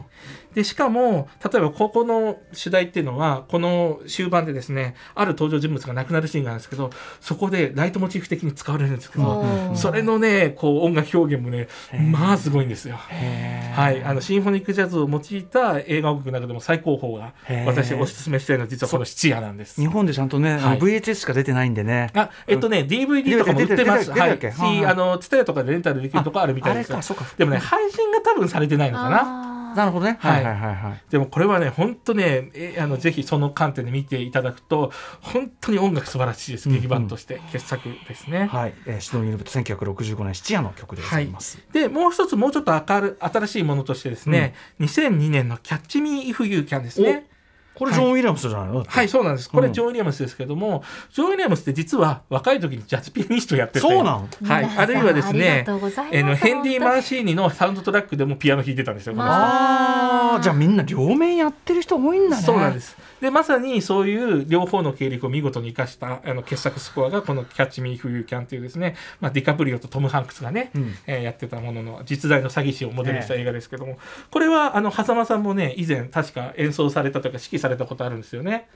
い、でしかも例えばここの主題っていうのはこの終盤でですねある登場人物が亡くなるシーンがあるんですけどそこでライトモチーフ的に使われるんですけど、うん。それのねこう音楽表現もねまあすごいんですよ。はい、あのシンフォニックジャズを用いた映画音楽の中でも最高峰が私がおすすめしたいのは実はこの七夜なんです。日。本でちゃんとね、はい。VHS しか出てないんでね。あえっとね、DVD とかも売ってます。はい。あの、ツタヤとかでレンタルできるとこあるみたいですああれかそうか。でもね、配信が多分されてないのかな。なるほどね。はい。はいはいはいでもこれはね、本当ね、えあのぜひその観点で見ていただくと、本当に音楽素晴らしいです。うんうん。劇版として傑作ですね。はい、えー、シドニー・ルブト1965年七夜の曲でござい。ます、で、もう一つ、もうちょっと明る新しいものとしてですね、2002年のキャッチミー・イフ・ユー・キャンですね。これジョン・ウィリアムスじゃないの、だって。はい、そうなんです。これ、うん。ジョン・ウィリアムスですけども、ジョン・ウィリアムスって実は若い時にジャズピアニストやってて、そうなんはい、あるいはですねえーのヘンリー・マ本ーシーニのサウンドトラックでもピアノ弾いてたんですよ。ああじゃあみんな両面やってる人多いんだね。そうなんです。で、まさにそういう両方の経歴を見事に生かしたあの傑作スコアがこのキャッチミー・フ・ユー・キャンというですね、まあ、ディカプリオとトム・ハンクスがね、うん。えーやってたものの実在の詐欺師をモデルにした映画ですけども、これはあの狭間さんもね、以前確か演奏されたというか指揮されたことあるんですよね。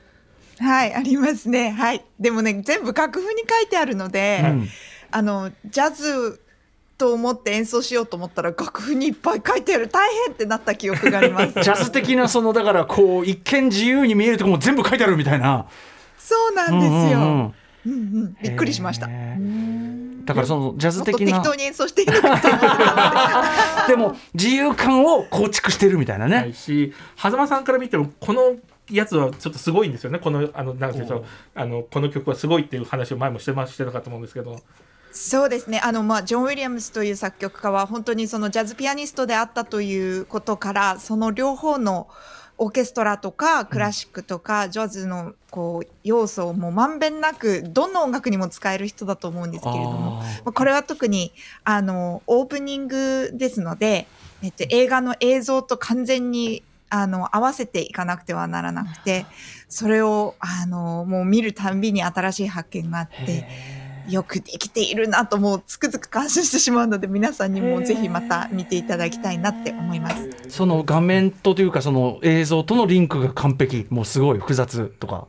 はい、ありますね。はい。でもね、全部楽譜に書いてあるので、うんあの、ジャズと思って演奏しようと思ったら楽譜にいっぱい書いてある。大変ってなった記憶があります。ジャズ的なそのだからこう一見自由に見えるとこも全部書いてあるみたいなそうなんですよ。ううんんうんうんうんびっくりしました。だからそのジャズ的な適当に演奏していいのかと思って でも自由感を構築してるみたいなね、はいし、狭間さんから見ても、このやつはちょっとすごいんですよね。この、あの、なんていうあの、この曲はすごいっていう話を前もしてましてたかと思うんですけど。そうですねあの、まあ、ジョン・ウィリアムスという作曲家は本当にそのジャズピアニストであったということからその両方のオーケストラとかクラシックとか、ジャズのこう要素をもうまんべんなくどんな音楽にも使える人だと思うんですけれどもまあこれは特にあのオープニングですので、えっと、映画の映像と完全にあの合わせていかなくてはならなくてそれをあのもう見るたんびに新しい発見があって。よくできているなともうつくづく感心してしまうので皆さんにもぜひまた見ていただきたいなって思います。その画面とというかその映像とのリンクが完璧もうすごい複雑とか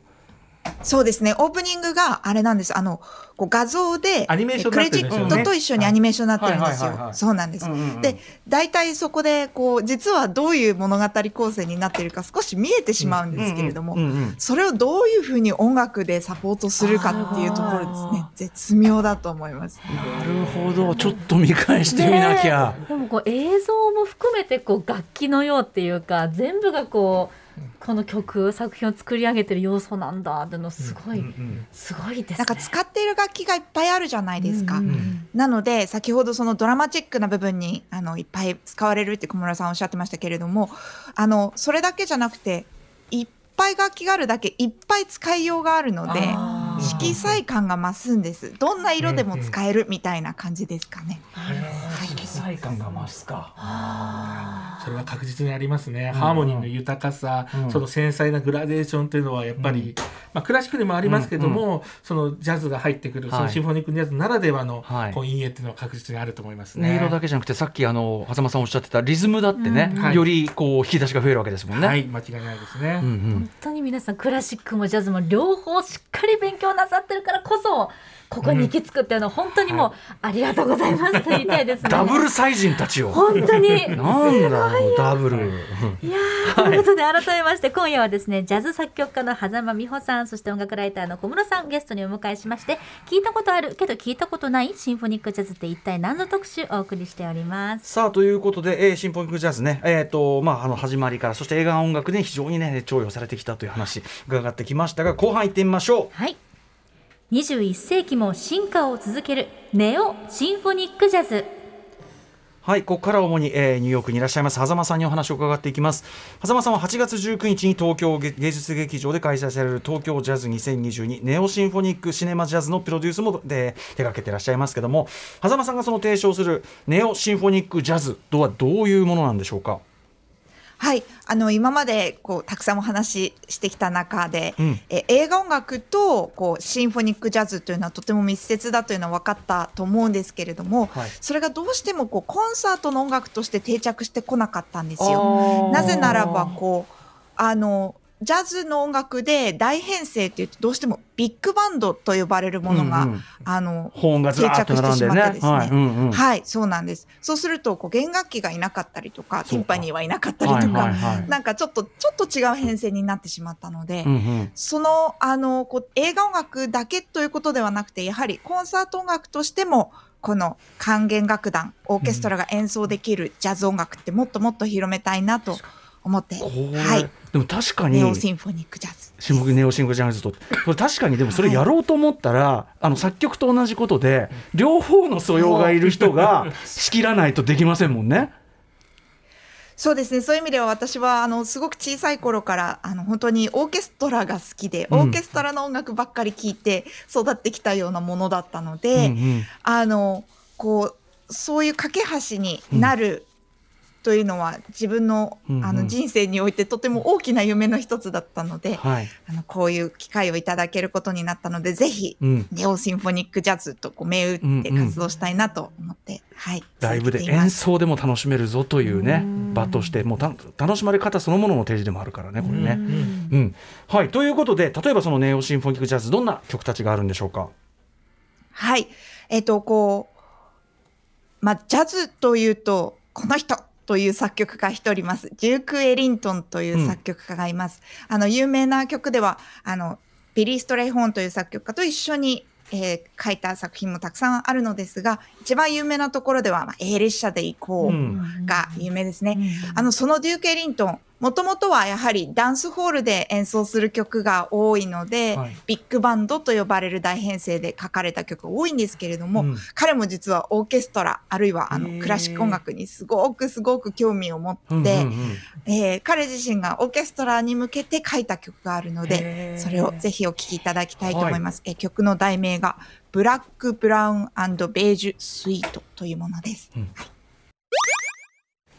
そうですね。オープニングがあれなんです。あのこう画像でアニメーションにクレジットと一緒にアニメーションになってるんですよ。そうなんです。うんうんうん。で大体そこでこう実はどういう物語構成になっているか少し見えてしまうんですけれども、それをどういうふうに音楽でサポートするかっていうところですね。絶妙だと思います。なるほど。ちょっと見返してみなきゃ、でもこう映像も含めてこう楽器のようっていうか全部がこうこの曲作品を作り上げてる要素なんだっていうのすごい、すごいですね。なんか使っている楽器がいっぱいあるじゃないですか。うんうんなので先ほどそのドラマチックな部分にあのいっぱい使われるって小室さんおっしゃってましたけれどもあのそれだけじゃなくていっぱい楽器があるだけいっぱい使いようがあるのであー色彩感が増すんです。どんな色でも使えるみたいな感じですかね。色彩感が増すか。あそれは確実にありますね、ハーモニーの豊かさ、うん。その繊細なグラデーションっていうのはやっぱり、まあ、クラシックでもありますけども、そのジャズが入ってくる、はい。そのシンフォニックジャズならではの、はい。こう陰影っていうのは確実にあると思いますね。音色だけじゃなくてさっきあの狭間さんおっしゃってたリズムだってね、よりこう引き出しが増えるわけですもんね。はい間違いないですね。うんうーん。本当に皆さんクラシックもジャズも両方しっかり勉強なさってるからこそここに行き着くっていうのは本当にもうありがとうございますと言いたいですね。ダブル祭人たちを。本当になんだダブル。いやーということで改めまして今夜はですねジャズ作曲家の狭間美穂さんそして音楽ライターの小室さんゲストにお迎えしまして聞いたことあるけど聞いたことないシンフォニックジャズって一体何の特集お送りしております。さあということで、えー、シンフォニックジャズね、えーとまあ、あの始まりからそして映画音楽で非常にね重用されてきたという話伺ってきましたが後半行ってみましょう。はい21世紀も進化を続けるネオシンフォニックジャズはい、ここから主に、えーニューヨークにいらっしゃいます狭間さんにお話を伺っていきます。狭間さんは8月19日に東京芸術劇場で開催される東京ジャズ2022ネオシンフォニックシネマジャズのプロデュースもで手掛けていらっしゃいますけども、狭間さんがその提唱するネオシンフォニックジャズとはどういうものなんでしょうか？はい、あの今までこうたくさんお話ししてきた中で、うん。え映画音楽とこうシンフォニックジャズというのはとても密接だというのは分かったと思うんですけれども、はい。それがどうしてもこうコンサートの音楽として定着してこなかったんですよ。なぜならばこうあのジャズの音楽で大編成っていうとどうしてもビッグバンドと呼ばれるものが、うんうん。あの。定着してしまってですね。はい、うんうん。はい、そうなんです。そうすると、こう弦楽器がいなかったりとか、ティンパニーはいなかったりとか、はいはいはい。なんかちょっと、ちょっと違う編成になってしまったので、うんうん。その、あの、こう映画音楽だけということではなくて、やはりコンサート音楽としても、この管弦楽団、オーケストラが演奏できるジャズ音楽ってもっともっと広めたいなと思って、はい、でも確かにネオシンフォニックジャズ。シンフネオシングジャズとこれ確かにでもそれやろうと思ったら、あの作曲と同じことで両方の素養がいる人が仕切らないとできませんもんね。そうですね。そういう意味では私はあのすごく小さい頃からあの本当にオーケストラが好きで、うんオーケストラの音楽ばっかり聴いて育ってきたようなものだったので、うんうんあのこうそういう架け橋になるというのは、自分のうんうん。あの人生においてとても大きな夢の一つだったので、はい。あのこういう機会をいただけることになったので、ぜひ、うん、ネオシンフォニックジャズとこう銘打って活動したいなと思って、はい。ライブで演奏でも楽しめるぞというね場としてもうた楽しまれ方そのものの提示でもあるからねこれね。うん。はい、ということで例えばそのネオシンフォニックジャズどんな曲たちがあるんでしょうか？はい。えっ、と、こう、まあ、ジャズというと、この人という作曲家一人います。デューク・エリントンという作曲家がいます。あの、有名な曲では、あの、ビリー・ストレイ・ホーンという作曲家と一緒に、えー書いた作品もたくさんあるのですが、一番有名なところでは、まあ、A 列車で行こううん。が有名ですね。あの、そのデューク・エリントン、もともとはやはりダンスホールで演奏する曲が多いので、はい。ビッグバンドと呼ばれる大編成で書かれた曲が多いんですけれども、うん。彼も実はオーケストラ、あるいはあのクラシック音楽にすごくすごく興味を持って、うんうんうん。えー彼自身がオーケストラに向けて書いた曲があるのへで、ー。それをぜひお聴きいただきたいと思います。えー曲の題名が、ブラック・ブラウンベージュ・スイートというものです。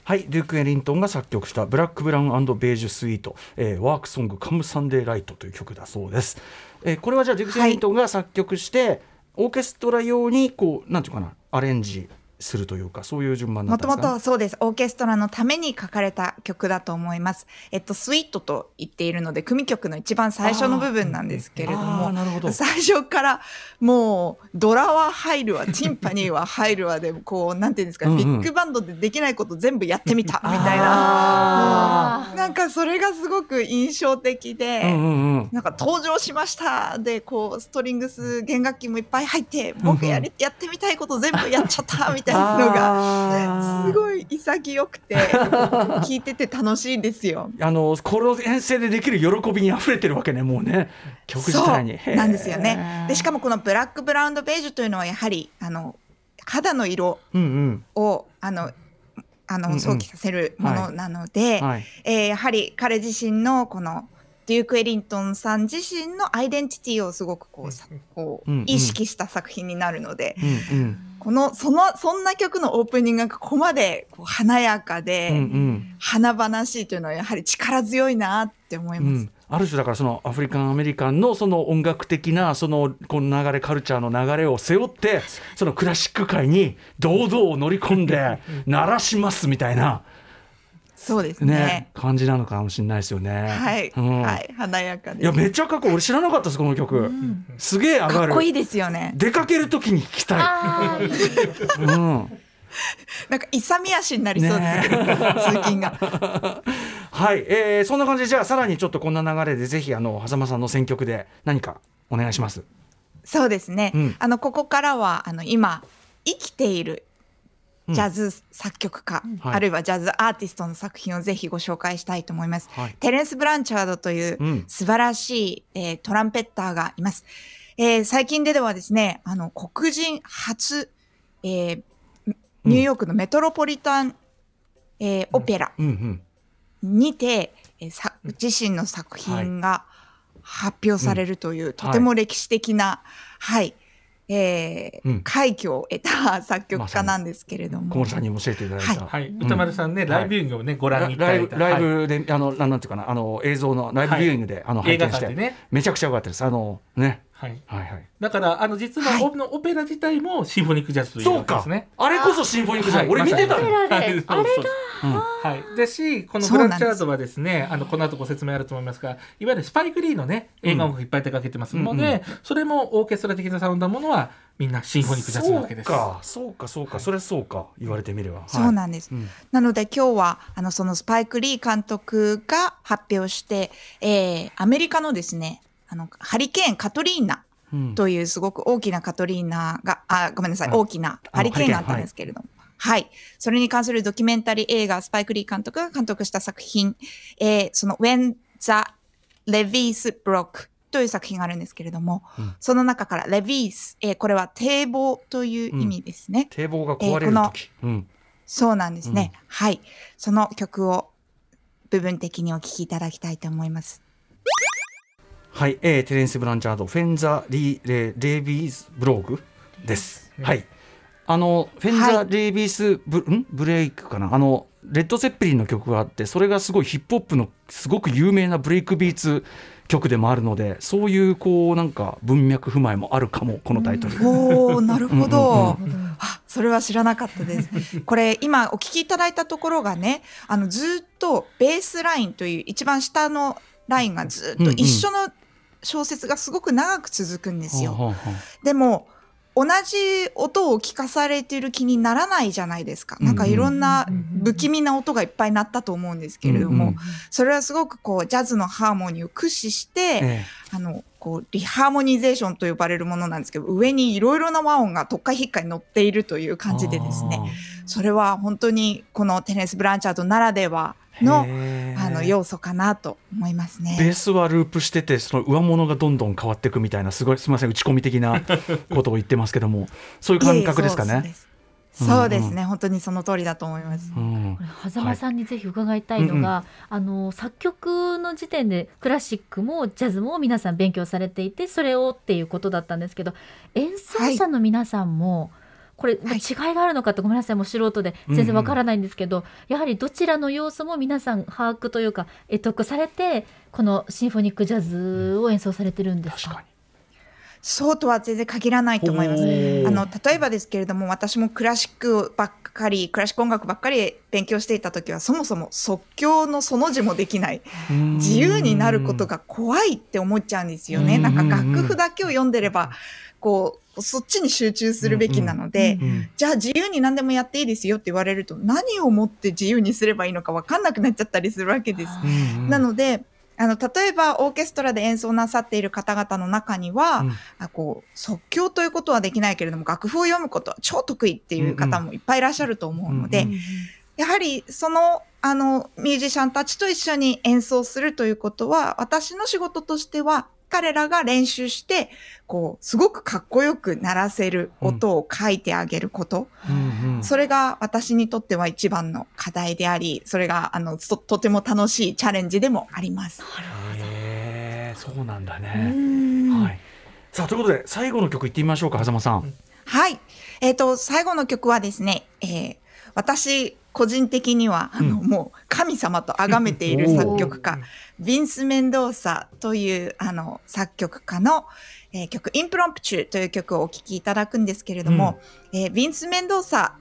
はい、デューク・エリントンが作曲した「ブラック・ブラウンベージュ・スイート」えーワークソング「カム・サンデー・ライト」という曲だそうです。えーこれはじゃあデューク・エリントンが作曲して、オーケストラ用にこうなんていうかなアレンジするというかそういう順番もとったんですか、もとそうです。オーケストラのために書かれた曲だと思います。えっと、スイートと言っているので、組曲の一番最初の部分なんですけれども、なるほど最初からもう、ドラは入るわ、ティンパニーは入るわで、こう、なんていうんですか、ビッグバンドでできないこと全部やってみた、みたいあな。なんかそれがすごく印象的で、うんうんうんなんか登場しましたでこうストリングス弦楽器もいっぱい入って僕やりやってみたいこと全部やっちゃったみたいなのがあー。すごい潔くて 聞いてて楽しいんですよ。あのこの編成でできる喜びに溢れてるわけねもうね。曲自体に。そうなんですよね。でしかもこのブラックブラウンドベージュというのはやはりあの肌の色うんうん。をあのあうんうん。の想起させるものなので、はい。えーやはり彼自身のこのデューク・エリントンさん自身のアイデンティティをすごくこうさこう意識した作品になるので、うんうん。このそのそんな曲のオープニングがここまでこう華やかで、うんうん。華々しいというのはやはり力強いなって思います。うん、ある種だからそのアフリカンアメリカンのその音楽的なそのこの流れカルチャーの流れを背負ってそのクラシック界に堂々乗り込んで鳴らしますみたいな、そうですね。ね感じなのかもしれないですよね。はい、うんはい、華やかです。いやめっちゃかっこいい俺知らなかったですこの曲、すげえ上がるかっこいいですよね。出かける時に聴きたい、うん、なんか勇み足になりそうですけど、通勤が。はい、えー、そんな感じでじゃあさらにちょっとこんな流れでぜひあの狭間さんの選曲で何かお願いします。そうですね。うんあのここからはあの今生きているうんジャズ作曲家、はい。あるいはジャズアーティストの作品をぜひご紹介したいと思います。はい。テレンス・ブランチャードといううん。素晴らしい、えートランペッターがいます。えー最近でではですね、あの黒人初、えーニューヨークのメトロポリタン、えーオペラうんうん。にて、えーさ自身の作品が発表されるという、とても歴史的な、はい、えーうん。快挙を得た作曲家なんですけれども、小森さんにも教えていただいた、はい、うん歌丸さんね、ライブビューイングをね、ご覧にいたライブだいた。はい。ライブで、あのなんなんていうかなあの映像のライブビューイングで、あの拝映画見して、ね。めちゃくちゃ良かったです。あのねはい。はいはい。だから、あの、実は、はい。オのオペラ自体もシンフォニックジャズというそうか。わけですね。あれこそシンフォニックじゃん、俺見てたの？はい。そうそうう。ん。はい。だし、このブラッチャードはですね、あの、この後ご説明あると思いますが、いわゆるスパイク・リーのね、映画音楽いっぱい手掛けてます。ので、それもオーケストラ的なサウンドのものは、みんなシンフォニックジャズなわけです。そうか。そうかそうか、はい。それそうか。言われてみれば、そうなんです。うん。なので今日はあのそのスパイク・リー監督が発表して、えーアメリカのですねあのハリケーンカトリーナうんというすごく大きなカトリーナがあごめんなさいはい大きなハリケーンがあったんですけれども。はい。それに関するドキュメンタリー映画、スパイク・リー監督が監督した作品、えーその When the Levies Broke という作品があるんですけれども、うんその中から Levies、えーこれは堤防という意味ですね。堤防が壊れる時、うんそうなんですね。はい。その曲を部分的にお聴きいただきたいと思います。はい、えー、テレンス・ブランチャード、 When the Levees Broke です。うんはい。あの、 When the Levees B、ん？ブレイクかな？あの、レッド・ゼッペリンの曲があって、それがすごいヒップホップのすごく有名なブレイクビーツ曲でもあるので、そういうこう、なんか文脈踏まえもあるかも、このタイトル。おー、なるほど。うんうんあ、それは知らなかったです。これ今お聞きいただいたところがね、あのずっとベースラインという一番下のラインがずっと一緒の小説がすごく長く続くんですよ。はあはあはでも同じ音を聞かされてる気にならないじゃないですか。なんかいろんな不気味な音がいっぱい鳴ったと思うんですけれども、うんうんそれはすごくこうジャズのハーモニーを駆使して、あえ。あのこうリハーモニゼーションと呼ばれるものなんですけど上にいろいろな和音が特化引っかに乗っているというえ感じでですね。あそれは本当にこのテネス・ブランチャードならではーのあの要素かなと思いますベーね。スはループしててその上物がどんどん変わっていくみたいなすごいすみません打ち込み的な ことを言ってますけどもそういう感覚ですかね。いえいえそうですそうですね、本当にその通りだと思います。狭間さんにぜひ伺いたいのが、あの作曲の時点でクラシックもジャズも皆さん勉強されていてそれをっていうことだったん。ですけど演奏者の皆さんも、これはい。違いがあるのかってごめんなさい。もう素人で全然わからないんですけど、やはりどちらの要素も皆さん把握というか得得されてこのシンフォニックジャズを演奏されてるんですか？確かに。そうとは全然限らないと思います。あの例えばですけれども私もクラシックばっかりクラシック音楽ばっかり勉強していた時はそもそも即興のその字もできない。自由になることが怖いって思っちゃうんですよね。うん。なんか楽譜だけを読んでればこうそっちに集中するべきなので、うんうんじゃあ自由に何でもやっていいですよって言われると何をもって自由にすればいいのか分かんなくなっちゃったりするわけです。うんうん。なのであの例えばオーケストラで演奏なさっている方々の中には、うん。あこう即興ということはできないけれども楽譜を読むことは超得意っていう方もいっぱいいらっしゃると思うので、うんうん。やはりそのあのミュージシャンたちと一緒に演奏するということは私の仕事としては彼らが練習してこうすごくかっこよく鳴らせる音を書いてあげること、うんうんそれが私にとっては一番の課題でありそれがあのととても楽しいチャレンジでもあります。へーそうなんだうね。んはい。さあということで最後の曲いってみましょうか狭間さん。はい。えっ、と、最後の曲はですね、えー私、個人的には、あの、うん。もう、神様と崇めている作曲家、ヴィンス・メンドーサという、あの、作曲家の、えー曲、インプロンプチューという曲をお聴きいただくんですけれども、えーヴィンス・メンドーサ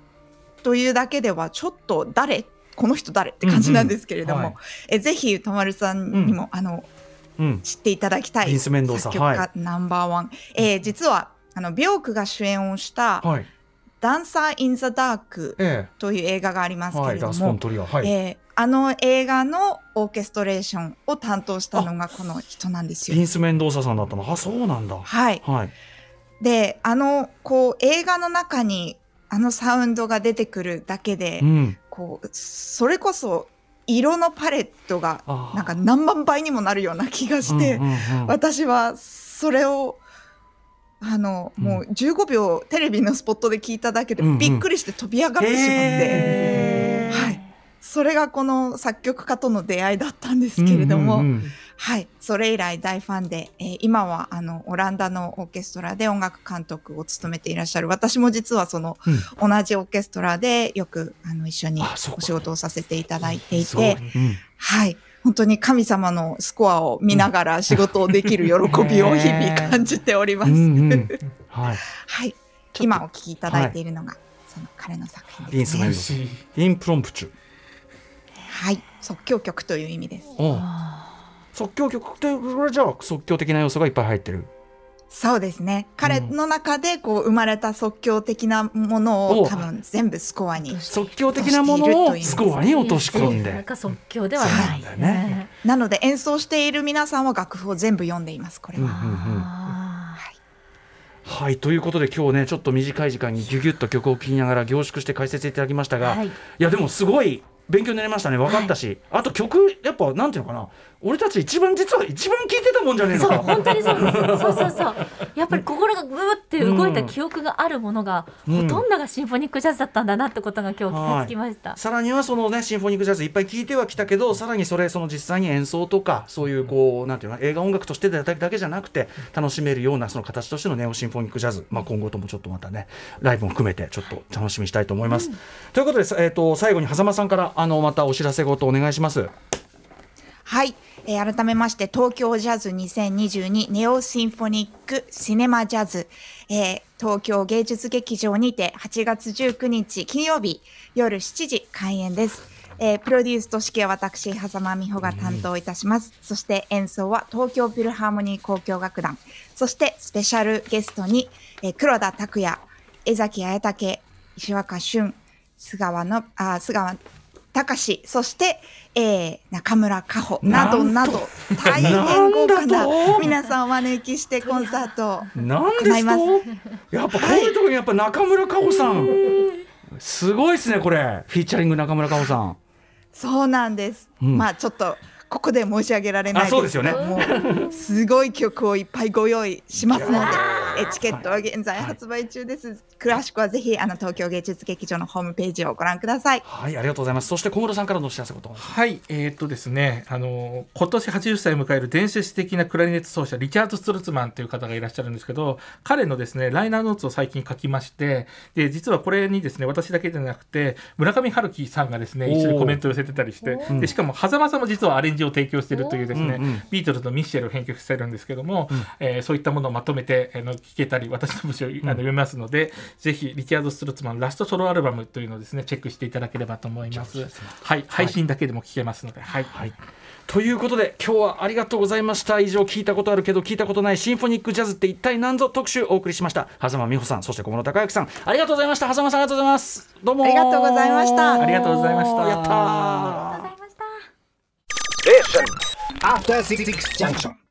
というだけでは、ちょっと誰この人誰って感じなんですけれども、うんうん。はえーぜひ歌丸さんにも、あのうん。知っていただきたい作曲家、はナンバーワン、えー実はあのビョークが主演をしたはい。「ダンサー・イン・ザ・ダークえ」という映画があります。けれどもラスフォン、トリア。はい。えーあの映画のオーケストレーションを担当したのがこの人なんですよ。ヴィンスメンドーサさんだったの？あそうなんだ。はい、はい。であのこう映画の中にあのサウンドが出てくるだけで、うん。こうそれこそ色のパレットがなんか何万倍にもなるような気がして、うんうんうん私はそれをあの、もう15秒テレビのスポットで聞いただけでうんうん。びっくりして飛び上がってしまって、へー。はい、それがこの作曲家との出会いだったんですけれども、うんうんうん。はい、それ以来大ファンで、えー今はあのオランダのオーケストラで音楽監督を務めていらっしゃる。私も実はその、同じオーケストラでよくあの一緒にお仕事をさせていただいていて、うん。はい、本当に神様のスコアを見ながら仕事をできる喜びを日々感じております。うんうん。はい。はい、今お聴きいただいているのが、その彼の作品ですね。インプロンプチュ。はい、即興曲という意味です。即興曲ってこれじゃあ即興的な要素がいっぱい入ってるそうですね。彼の中でこう生まれた即興的なものお。を多分全部スコアに。即興的なものをスコアに落とし込んで。なんか即興ではないね。なので演奏している皆さんは楽譜を全部読んでいます。これうんうんは。うん。あはい。ということで今日ねちょっと短い時間にギュギュッと曲を聴きながら凝縮して解説いただきましたが、はい。い、やでもすごい勉強になりましたね。分かったし、あと曲やっぱなんていうのかな俺たち一番実は一番聴いてたもんじゃねえーそうのか本当にそうです。そうそうそう。やっぱり心がグーって動いた記憶があるものが、うん。ほとんどがシンフォニックジャズだったんだなってことが今日気がつきました、さらにはそのねシンフォニックジャズいっぱい聴いてはきたけどさらにそれその実際に演奏とかそういうこうなんていうの映画音楽としてだけじゃなくて楽しめるようなその形としてのネオシンフォニックジャズ、まあ、今後ともちょっとまたねライブも含めてちょっと楽しみにしたいと思います。ということで、えー、と最後に狭間さんからあのまたお知らせごとお願いします。はい、えー改めまして東京ジャズ2022ネオシンフォニックシネマジャズ、えー東京芸術劇場にて8月19日金曜日夜7時開演です。えープロデュースと指揮は私、狭間美穂が担当いたします。そして演奏は東京フィルハーモニー交響楽団。そしてスペシャルゲストに、えー黒田拓也、江崎綾武、石若俊、菅川の、あ、菅川隆そして、えー中村佳穂などなど大変豪華な皆さんをお招きしてコンサートを行います。とやっぱこういうところにやっぱ中村佳穂さん、すごいですねこれ。フィーチャリング中村佳穂さん。そうなんです、うん。まあちょっとここで申し上げられないあそうですよね。すごい曲をいっぱいご用意しますのでえチケットは現在発売中です、詳しくはぜひあの東京芸術劇場のホームページをご覧ください。はいありがとうございます。そして小室さんからのお知らせごと。はい、えーっとですね、あの今年80歳を迎える伝説的なクラリネット奏者リチャード・ストルツマンという方がいらっしゃるんですけど、彼のですねライナーノーツを最近書きまして、で実はこれにですね私だけじゃなくて村上春樹さんがですね一緒にコメントを寄せてたりして、でしかも狭間さんも実はアレンジを提供しているというですね、うんうんビートルズのミッシェルを編曲してるんですけども、えーそういったものをまとめてあの聞けたり私の文章をあの読めますので、ぜひリチャード・ストルツマンラストソロアルバムというのをですねチェックしていただければと思います。はい、配信だけでも聞けますので、はい。はい。ということで今日はありがとうございました。以上聞いたことあるけど聞いたことないシンフォニックジャズって一体何ぞ特集お送りしました。狭間美穂さんそして小室孝之さん。ありがとうございました。狭間さんありがとうございます。どうもありがとうございました。ありがとうございました。やったー。ありがとうございました。After Six Junction.